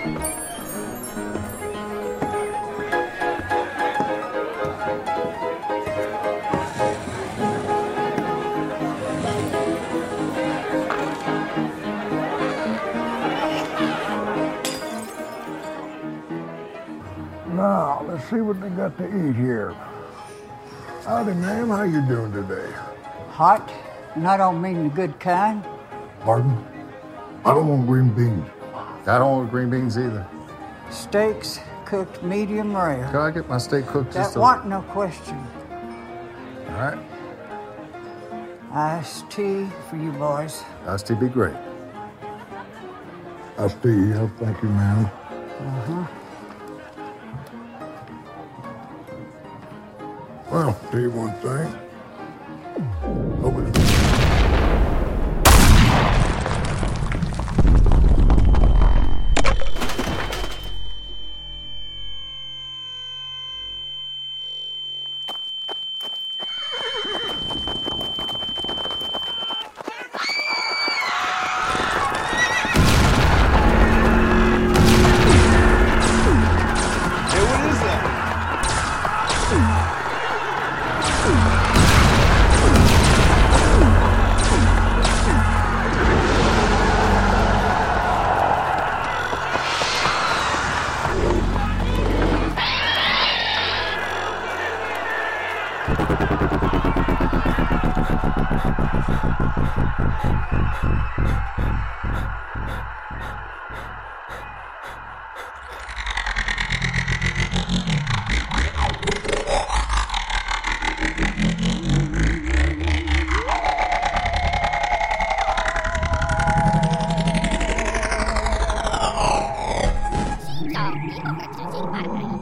Now, let's see what they got to eat here. Howdy, ma'am. How you doing today? Hot, and I don't mean the good kind. Pardon? I don't want green beans. I don't want green beans either. Steaks cooked medium rare. Can I get my steak cooked just That a want no question. All right. Iced tea for you boys. Iced tea be great. I'll see you. Thank you, ma'am. Uh-huh. Well, tell you one thing. 你宝个直接一块。